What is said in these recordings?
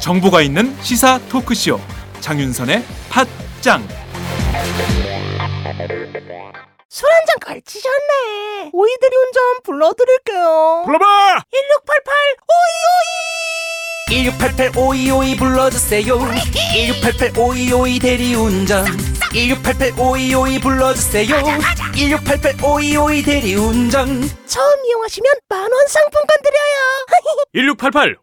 정보가 있는 시사 토크쇼 장윤선의 팟짱 술 한 잔 걸치셨네. 오이들이 운전 불러드릴게요. 불러봐! 1688 1688 오이오이. 5252 불러주세요. 1688 5252 대리운전. 1688 5252 불러주세요. 1688 5252 대리운전. 처음 이용하시면 만원 상품권 드려요. 1688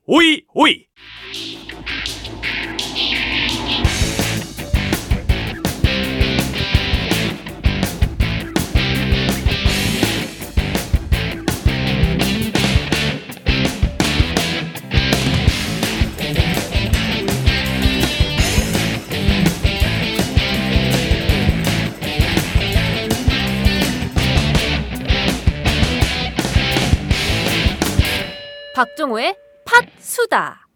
박종호의 팟수다.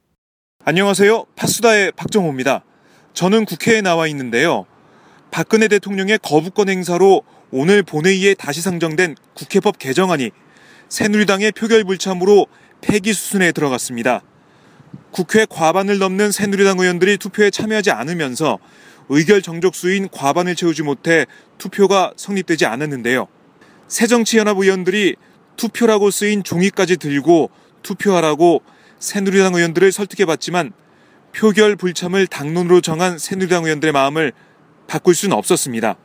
안녕하세요 파수다의 박정호입니다 저는 국회에 나와 있는데요 박근혜 대통령의 거부권 행사로 오늘 본회의에 다시 상정된 국회법 개정안이 새누리당의 표결 불참으로 폐기 수순에 들어갔습니다 국회 과반을 넘는 새누리당 의원들이 투표에 참여하지 않으면서 의결 정족수인 과반을 채우지 못해 투표가 성립되지 않았는데요. 새정치연합 의원들이 투표라고 쓰인 종이까지 들고 투표하라고 새누리당 의원들을 설득해봤지만 표결 불참을 당론으로 정한 새누리당 의원들의 마음을 바꿀 수는 없었습니다.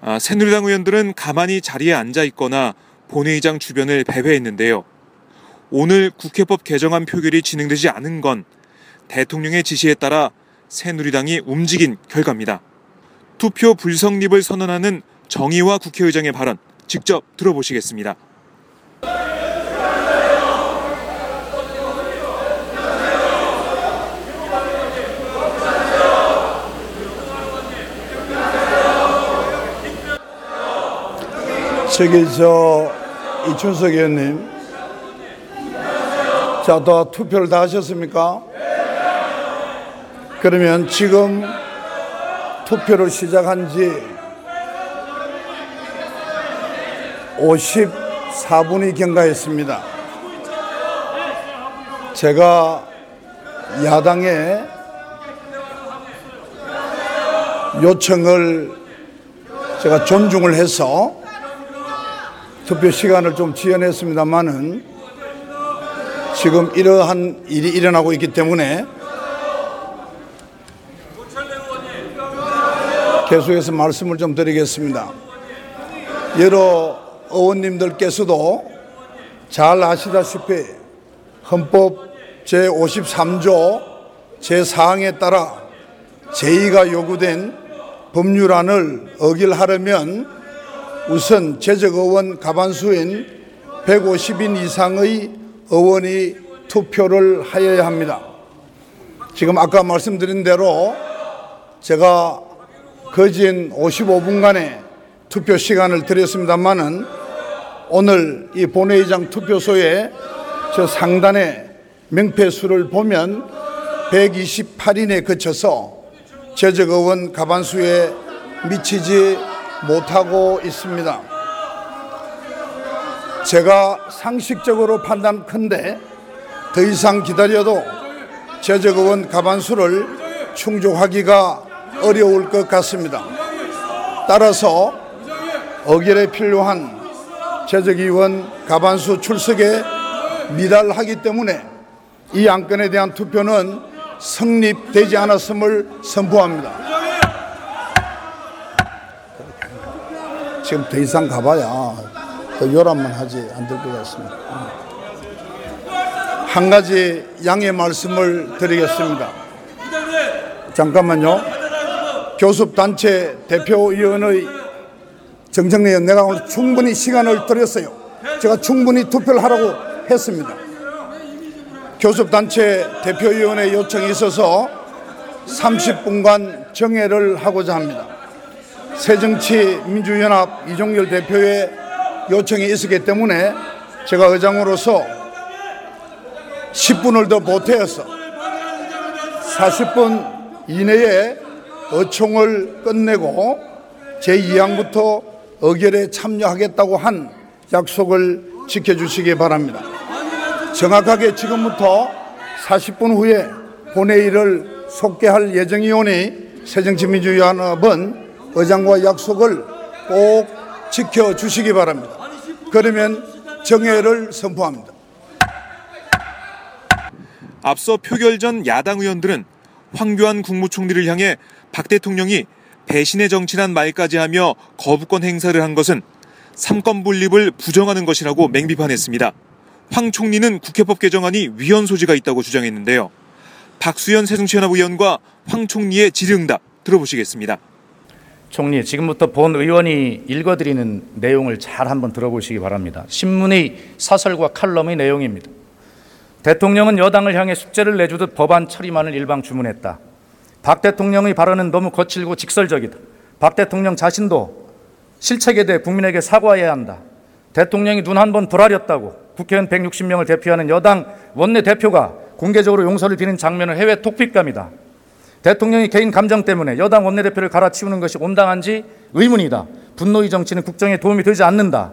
아, 새누리당 의원들은 가만히 자리에 앉아 있거나 본회의장 주변을 배회했는데요. 오늘 국회법 개정안 표결이 진행되지 않은 건 대통령의 지시에 따라 새누리당이 움직인 결과입니다. 투표 불성립을 선언하는 정의화 국회의장의 발언 직접 들어보시겠습니다. 저기 저 이춘석 의원님 자 다 투표를 다 하셨습니까? 그러면 지금 투표를 시작한 지 54분이 경과했습니다. 제가 야당의 요청을 제가 존중을 해서 투표 시간을 좀 지연했습니다만은 지금 이러한 일이 일어나고 있기 때문에 계속해서 말씀을 좀 드리겠습니다. 여러 의원님들께서도 잘 아시다시피 헌법 제53조 제4항에 따라 제2가 요구된 법률안을 어길하려면 우선 재적 의원 가반수인 150인 이상의 의원이 투표를 하여야 합니다. 지금 아까 말씀드린 대로 제가 거진 55분간의 투표 시간을 드렸습니다만은 오늘 이 본회의장 투표소에 저 상단에 명패수를 보면 128인에 그쳐서 재적 의원 가반수에 미치지 못하고 있습니다. 제가 상식적으로 판단컨대 더 이상 기다려도 재적의원 가반수를 충족하기가 어려울 것 같습니다. 따라서 어결에 필요한 재적의원 가반수 출석에 미달하기 때문에 이 안건에 대한 투표는 성립되지 않았음을 선포합니다. 지금 더 이상 가봐야 더 요란만 하지 안 될 것 같습니다. 한 가지 양해 말씀을 드리겠습니다. 잠깐만요. 교섭단체 대표위원의 정정래 의원 내가 오늘 충분히 시간을 드렸어요. 제가 충분히 투표를 하라고 했습니다. 교섭단체 대표위원회 요청이 있어서 30분간 정회를 하고자 합니다. 새정치민주연합 이종열 대표의 요청이 있었기 때문에 제가 의장으로서 10분을 더 보태어서 40분 이내에 어총을 끝내고 제2항부터 의결에 참여하겠다고 한 약속을 지켜주시기 바랍니다. 정확하게 지금부터 40분 후에 본회의를 속개할 예정이오니 새정치민주연합은 의장과 약속을 꼭 지켜주시기 바랍니다. 그러면 정회를 선포합니다. 앞서 표결 전 야당 의원들은 황교안 국무총리를 향해 박 대통령이 배신의 정치란 말까지 하며 거부권 행사를 한 것은 삼권 분립을 부정하는 것이라고 맹비판했습니다. 황 총리는 국회법 개정안이 위헌 소지가 있다고 주장했는데요. 박수현 새정치연합 의원과 황 총리의 질의응답 들어보시겠습니다. 총리, 지금부터 본 의원이 읽어드리는 내용을 잘 한번 들어보시기 바랍니다. 신문의 사설과 칼럼의 내용입니다. 대통령은 여당을 향해 숙제를 내주듯 법안 처리만을 일방 주문했다. 박 대통령의 발언은 너무 거칠고 직설적이다. 박 대통령 자신도 실책에 대해 국민에게 사과해야 한다. 대통령이 눈 한 번 불하렸다고 국회의원 160명을 대표하는 여당 원내 대표가 공개적으로 용서를 비는 장면을 해외 톡픽감이다. 대통령이 개인 감정 때문에 여당 원내대표를 갈아치우는 것이 온당한지 의문이다. 분노의 정치는 국정에 도움이 되지 않는다.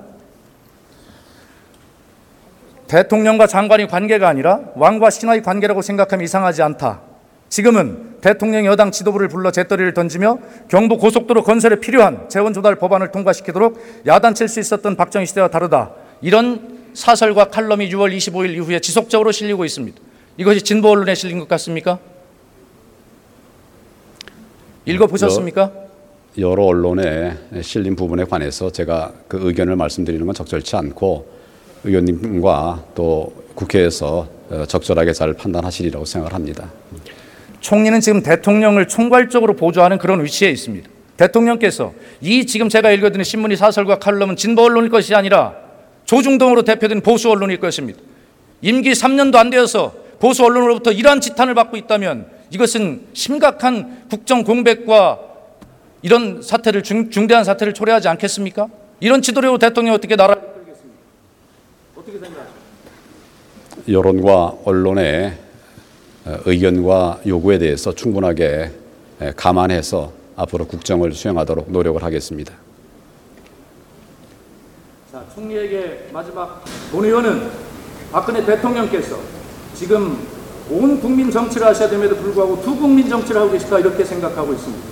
대통령과 장관의 관계가 아니라 왕과 신하의 관계라고 생각하면 이상하지 않다. 지금은 대통령이 여당 지도부를 불러 재떨이를 던지며 경부 고속도로 건설에 필요한 재원 조달 법안을 통과시키도록 야단칠 수 있었던 박정희 시대와 다르다. 이런 사설과 칼럼이 6월 25일 이후에 지속적으로 실리고 있습니다. 이것이 진보 언론에 실린 것 같습니까? 읽어 보셨습니까? 여러 언론에 실린 부분에 관해서 제가 그 의견을 말씀드리는 건 적절치 않고 의원님과 또 국회에서 어, 적절하게 잘 판단하시리라고 생각을 합니다. 총리는 지금 대통령을 총괄적으로 보조하는 그런 위치에 있습니다. 대통령께서 이 지금 제가 읽어드린 신문의 사설과 칼럼은 진보 언론일 것이 아니라 조중동으로 대표된 보수 언론일 것입니다. 임기 3년도 안 되어서 보수 언론으로부터 이러한 지탄을 받고 있다면 이것은 심각한 국정 공백과 이런 사태를 중, 중대한 사태를 초래하지 않겠습니까? 이런 지도력으로 대통령이 어떻게 나라를 여론과 언론의 어, 의견과 요구에 대해서 충분하게 에, 감안해서 앞으로 국정을 수행하도록 노력을 하겠습니다. 자, 총리에게 마지막 논의원은 박근혜 대통령께서 지금 온 국민 정치를 하셔야 됨에도 불구하고 두 국민 정치를 하고 계시다 이렇게 생각하고 있습니다.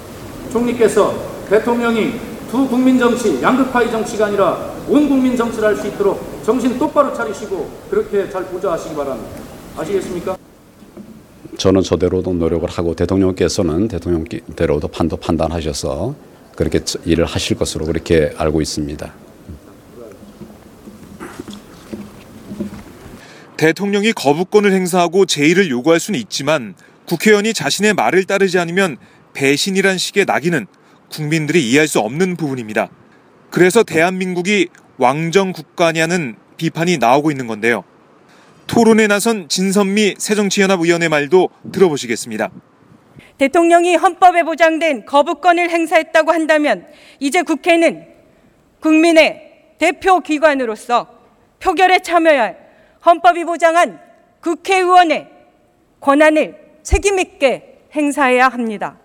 총리께서 대통령이 두 국민 정치, 양극화의 정치가 아니라 온 국민 정치를 할 수 있도록 정신 똑바로 차리시고 그렇게 잘 보좌하시기 바랍니다. 아시겠습니까? 저는 저대로도 노력을 하고 대통령께서는 대통령대로도 판도 판단하셔서 그렇게 일을 하실 것으로 그렇게 알고 있습니다. 대통령이 거부권을 행사하고 제의를 요구할 수는 있지만 국회의원이 자신의 말을 따르지 않으면 배신이란 식의 낙인은 국민들이 이해할 수 없는 부분입니다. 그래서 대한민국이 왕정 국가냐는 비판이 나오고 있는 건데요. 토론에 나선 진선미 새정치연합의원의 말도 들어보시겠습니다. 대통령이 헌법에 보장된 거부권을 행사했다고 한다면 이제 국회는 국민의 대표 기관으로서 표결에 참여할 헌법이 보장한 국회의원의 권한을 책임있게 행사해야 합니다.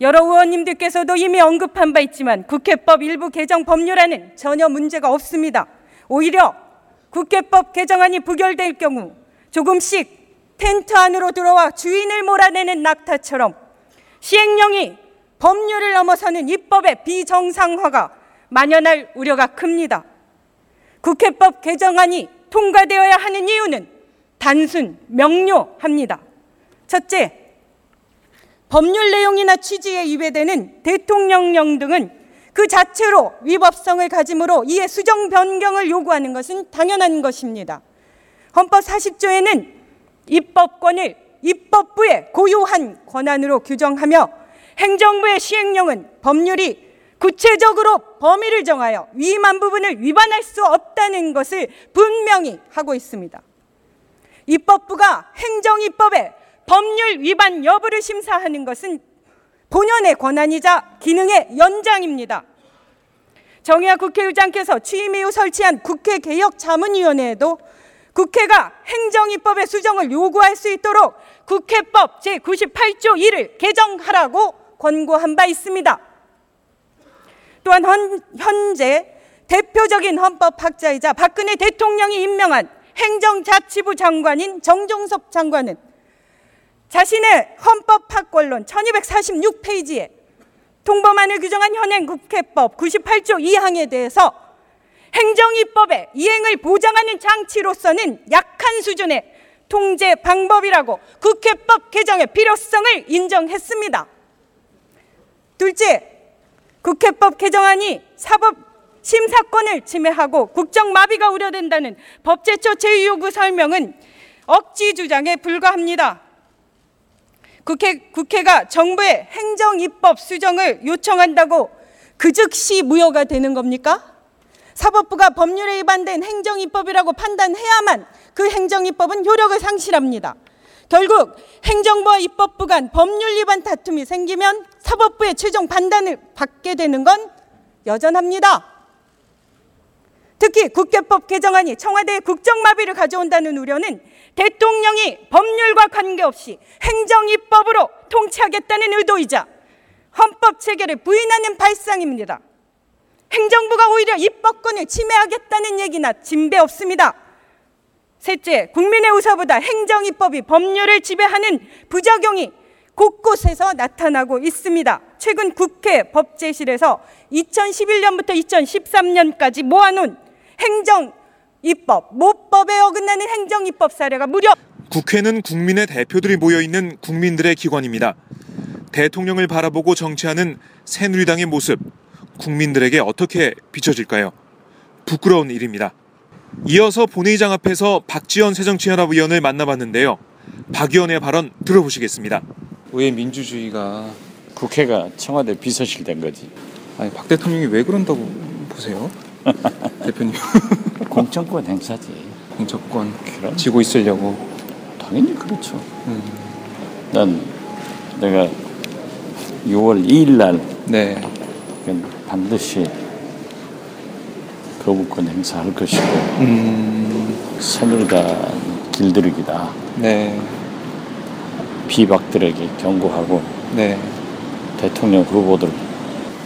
여러 의원님들께서도 이미 언급한 바 있지만 국회법 일부 개정 법률안은 전혀 문제가 없습니다. 오히려 국회법 개정안이 부결될 경우 조금씩 텐트 안으로 들어와 주인을 몰아내는 낙타처럼 시행령이 법률을 넘어서는 입법의 비정상화가 만연할 우려가 큽니다. 국회법 개정안이 통과되어야 하는 이유는 단순 명료합니다. 첫째, 법률 내용이나 취지에 위배되는 대통령령 등은 그 자체로 위법성을 가지므로 이에 수정 변경을 요구하는 것은 당연한 것입니다. 헌법 40조에는 입법권을 입법부의 고유한 권한으로 규정하며 행정부의 시행령은 법률이 구체적으로 범위를 정하여 위임한 부분을 위반할 수 없다는 것을 분명히 하고 있습니다. 입법부가 행정입법의 법률 위반 여부를 심사하는 것은 본연의 권한이자 기능의 연장입니다. 정의화 국회의장께서 취임 이후 설치한 국회 개혁 자문위원회에도 국회가 행정입법의 수정을 요구할 수 있도록 국회법 제98조 1을 개정하라고 권고한 바 있습니다. 또한 현, 현재 대표적인 헌법학자이자 박근혜 대통령이 임명한 행정자치부 장관인 정종섭 장관은 자신의 헌법학권론 1246페이지에 통범안을 규정한 현행 국회법 98조 2항에 대해서 행정입법의 이행을 보장하는 장치로서는 약한 수준의 통제 방법이라고 국회법 개정의 필요성을 인정했습니다. 둘째, 국회법 개정안이 사법 심사권을 침해하고 국정 마비가 우려된다는 법제처 제2요구 설명은 억지 주장에 불과합니다. 국회, 국회가 정부의 행정입법 수정을 요청한다고 그 즉시 무효가 되는 겁니까? 사법부가 법률에 위반된 행정입법이라고 판단해야만 그 행정입법은 효력을 상실합니다. 결국 행정부와 입법부 간 법률 위반 다툼이 생기면 사법부의 최종 판단을 받게 되는 건 여전합니다. 특히 국회법 개정안이 청와대의 국정마비를 가져온다는 우려는 대통령이 법률과 관계없이 행정입법으로 통치하겠다는 의도이자 헌법 체계를 부인하는 발상입니다. 행정부가 오히려 입법권을 침해하겠다는 얘기나 진배 없습니다. 셋째, 국민의 의사보다 행정입법이 법률을 지배하는 부작용이 곳곳에서 나타나고 있습니다. 최근 국회 법제실에서 2011년부터 2013년까지 모아놓은 행정입법, 모법에 어긋나는 행정입법 사례가 무려 국회는 국민의 대표들이 모여 있는 국민들의 기관입니다. 대통령을 바라보고 정치하는 새누리당의 모습, 국민들에게 어떻게 비춰질까요? 부끄러운 일입니다. 이어서 본회의장 앞에서 박지원 새정치연합 의원을 만나봤는데요. 박 의원의 발언 들어보시겠습니다. 왜 민주주의가 국회가 청와대 비서실 된 거지. 아니 박 대통령이 왜 그런다고 보세요? 대표님 공천권 행사지. 공천권 그럼 쥐고 있으려고 당연히 그렇죠. 난 내가 6월 2일 날 네 반드시 거부권 행사할 것이고 새누리당 길들이기다. 네, 비박들에게 경고하고 네, 대통령 후보들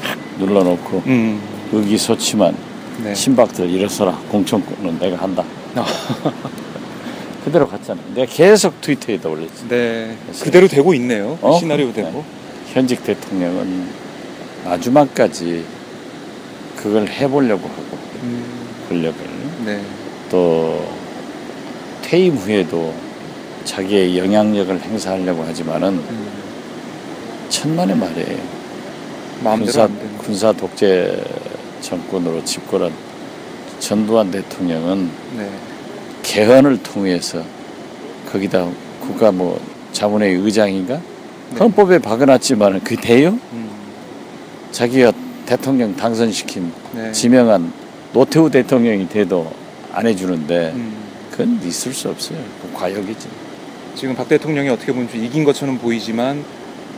확 눌러놓고 음, 의기소침한 네. 친박들 일어서라 공천권은 내가 한다. 아. 그대로 갔잖아. 내가 계속 트위터에다 올렸지. 네, 그대로 되고 있네요. 어? 시나리오대로. 네. 현직 대통령은 마지막까지 그걸 해보려고 하고 음, 권력을 네, 또 퇴임 후에도 자기의 영향력을 행사하려고 하지만은 음, 천만의 말이에요. 군사. 군사 독재 정권으로 집권한 전두환 대통령은 네, 개헌을 통해서 거기다 국가 뭐 자문회 의장인가 네. 헌법에 박아놨지만 그 돼요? 음, 자기가 대통령 당선시킨 네, 지명한 노태우 대통령이 돼도 안 해주는데 음, 그건 있을 수 없어요. 그 과욕이지. 지금 박 대통령이 어떻게 보면 좀 이긴 것처럼 보이지만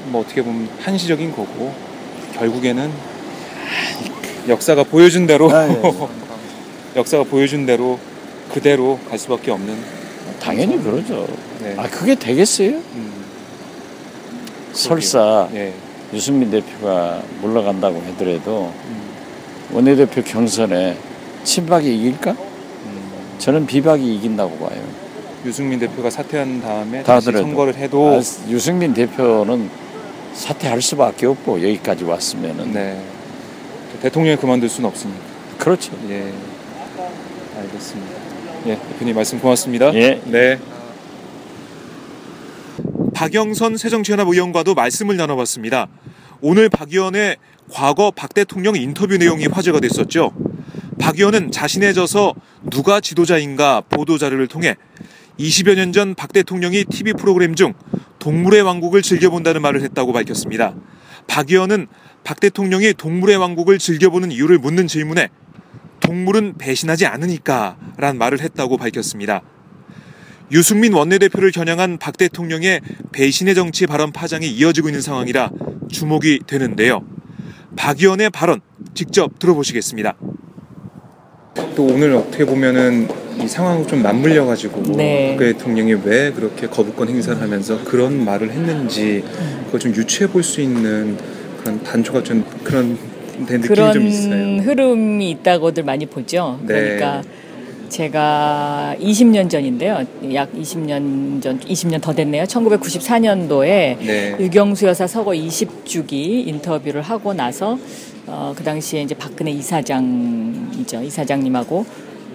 뭐 어떻게 보면 한시적인 거고 결국에는 역사가 보여준 대로 아, 예. 역사가 보여준 대로 그대로 갈 수밖에 없는 당연히 그러죠. 네. 아 그게 되겠어요? 음, 설사 예. 유승민 대표가 물러간다고 하더라도 음, 원내대표 경선에 친박이 이길까? 음. 저는 비박이 이긴다고 봐요. 유승민 대표가 사퇴한 다음에 다 다시. 선거를 해도 아, 유승민 대표는 사퇴할 수밖에 없고 여기까지 왔으면은 네. 대통령이 그만둘 수는 없으니까. 그렇죠. 예. 알겠습니다. 예, 대표님 말씀 고맙습니다. 예. 네. 박영선 새정치연합 의원과도 말씀을 나눠봤습니다. 오늘 박 의원의 과거 박 대통령 인터뷰 내용이 화제가 됐었죠. 박 의원은 자신의 저서 누가 지도자인가 보도 자료를 통해 20여 년 전 박 대통령이 TV 프로그램 중 동물의 왕국을 즐겨본다는 말을 했다고 밝혔습니다. 박 의원은 박 대통령이 동물의 왕국을 즐겨보는 이유를 묻는 질문에 동물은 배신하지 않으니까 라는 말을 했다고 밝혔습니다. 유승민 원내대표를 겨냥한 박 대통령의 배신의 정치 발언 파장이 이어지고 있는 상황이라 주목이 되는데요. 박 의원의 발언 직접 들어보시겠습니다. 또 오늘 어떻게 보면은 이 상황을 좀 맞물려 가지고 네. 박근혜 대통령이 왜 그렇게 거부권 행사를 하면서 그런 말을 했는지 그걸 좀 유추해 볼 수 있는 그런 단초가 좀 그런 데 느낌이 그런 좀 있어요. 흐름이 있다고들 많이 보죠. 네. 그러니까 제가 20년 전인데요. 약 20년 전, 20년 더 됐네요. 1994년도에 네. 유경수 여사 서거 20주기 인터뷰를 하고 나서 어, 그 당시에 이제 박근혜 이사장이죠. 이사장님하고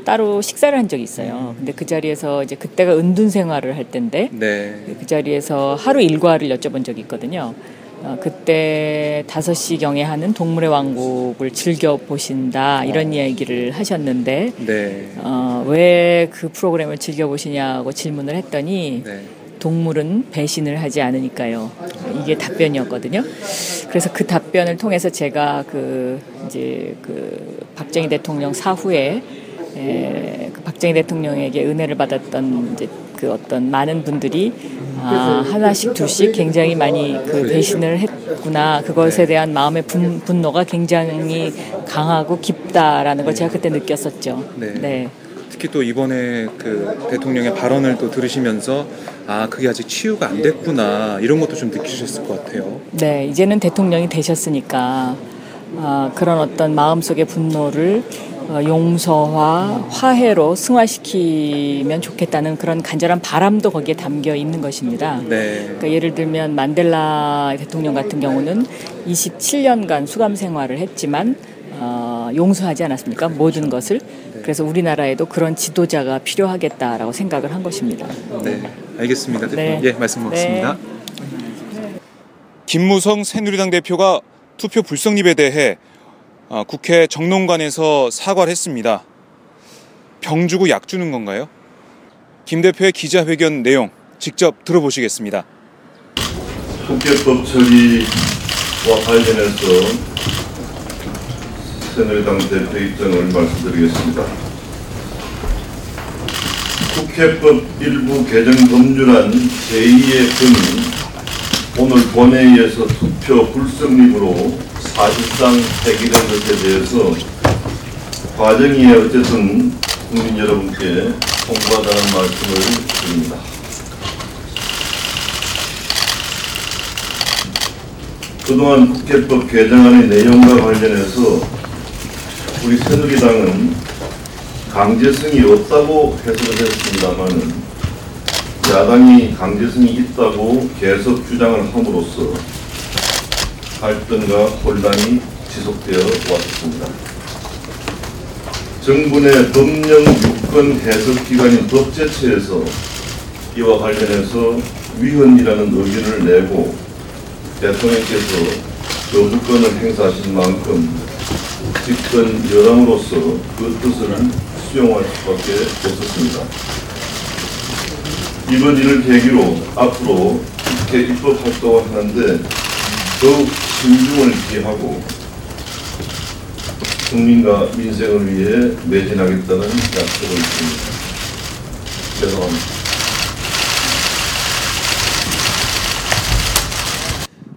따로 식사를 한 적이 있어요. 근데 그 자리에서 이제 그때가 은둔 생활을 할 때인데 네. 그 자리에서 하루 일과를 여쭤본 적이 있거든요. 어, 그때 5시경에 하는 동물의 왕국을 즐겨 보신다 이런 이야기를 하셨는데 네. 어, 왜 그 프로그램을 즐겨 보시냐고 질문을 했더니 네. 동물은 배신을 하지 않으니까요. 이게 답변이었거든요. 그래서 그 답변을 통해서 제가 그 이제 그 박정희 대통령 사후에 에, 그 박정희 대통령에게 은혜를 받았던 이제 그 어떤 많은 분들이 아, 하나씩 둘씩 굉장히 많이 그 배신을 했구나. 그것에 대한 마음의 분, 분노가 굉장히 강하고 깊다라는 걸 제가 그때 느꼈었죠. 네. 네. 특히 또 이번에 그 대통령의 발언을 또 들으시면서 아 그게 아직 치유가 안 됐구나 이런 것도 좀 느끼셨을 것 같아요. 네, 이제는 대통령이 되셨으니까 아, 그런 어떤 마음 속의 분노를 어, 용서와 화해로 승화시키면 좋겠다는 그런 간절한 바람도 거기에 담겨 있는 것입니다. 네. 그러니까 예를 들면 만델라 대통령 같은 경우는 27년간 수감 생활을 했지만 어, 용서하지 않았습니까? 모든 것을. 그래서 우리나라에도 그런 지도자가 필요하겠다라고 생각을 한 것입니다. 네. 알겠습니다. 네. 예, 말씀 먹겠습니다. 김무성 새누리당 대표가 투표 불성립에 대해 어, 국회 정론관에서 사과를 했습니다. 병 주고 약 주는 건가요? 김 대표의 기자회견 내용 직접 들어보시겠습니다. 국회법 처리와 관련해서 새누리당 대표 입장을 말씀드리겠습니다. 국회법 일부 개정 법률안 제2의 건이 오늘 본회의에서 투표 불성립으로 사실상 해결된 것에 대해서 과정이 어쨌든 국민 여러분께 통보하다는 말씀을 드립니다. 그동안 국회법 개정안의 내용과 관련해서 우리 새누리당은 강제성이 없다고 해석을 했습니다만 야당이 강제성이 있다고 계속 주장을 함으로써 갈등과 혼란이 지속되어 왔습니다. 정부의 법령 유권 해석 기관인 법제처에서 이와 관련해서 위헌이라는 의견을 내고 대통령께서 거부권을 행사하신 만큼 집권 여당으로서 그 뜻을 수용할 수밖에 없었습니다. 이번 일을 계기로 앞으로 국회 입법 활동을 하는데 더욱 신중을 기하고 국민과 민생을 위해 매진하겠다는 약속을 드립니다. 죄송합니다.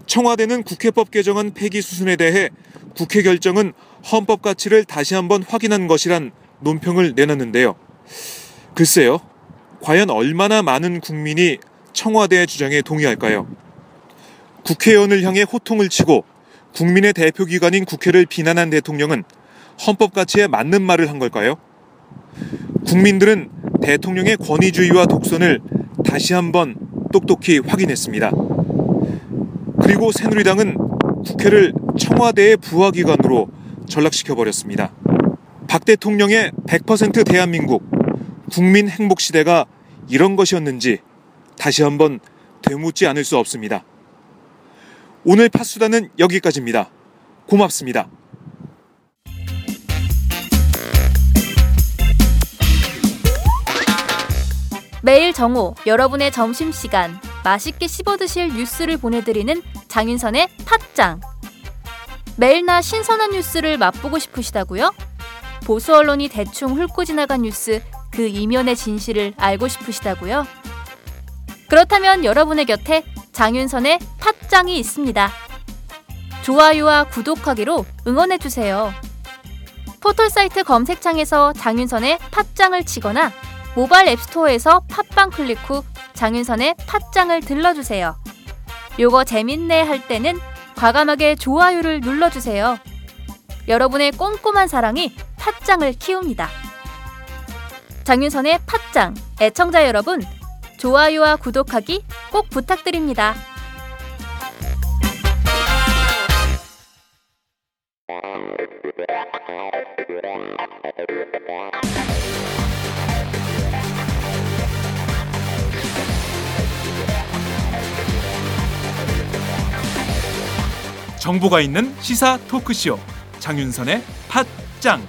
청와대는 국회법 개정안 폐기 수순에 대해 국회 결정은 헌법 가치를 다시 한번 확인한 것이란 논평을 내놨는데요. 글쎄요. 과연 얼마나 많은 국민이 청와대의 주장에 동의할까요? 국회의원을 향해 호통을 치고 국민의 대표기관인 국회를 비난한 대통령은 헌법 가치에 맞는 말을 한 걸까요? 국민들은 대통령의 권위주의와 독선을 다시 한번 똑똑히 확인했습니다. 그리고 새누리당은 국회를 청와대의 부하기관으로 전락시켜 버렸습니다. 박 대통령의 100% 대한민국 국민 행복 시대가 이런 것이었는지 다시 한번 되묻지 않을 수 없습니다. 오늘 팟수다는 여기까지입니다. 고맙습니다. 매일 정오 여러분의 점심시간 맛있게 씹어드실 뉴스를 보내드리는 장윤선의 팟짱 매일나 신선한 뉴스를 맛보고 싶으시다고요? 보수 언론이 대충 훑고 지나간 뉴스 그 이면의 진실을 알고 싶으시다고요? 그렇다면 여러분의 곁에 장윤선의 팟짱이 있습니다. 좋아요와 구독하기로 응원해주세요. 포털사이트 검색창에서 장윤선의 팟짱을 치거나 모바일 앱스토어에서 팟빵 클릭 후 장윤선의 팟짱을 들러주세요. 요거 재밌네 할 때는 과감하게 좋아요를 눌러주세요. 여러분의 꼼꼼한 사랑이 팟짱을 키웁니다. 장윤선의 팟짱 애청자 여러분 좋아요와 구독하기 꼭 부탁드립니다. 정보가 있는 시사 토크쇼 장윤선의 팟짱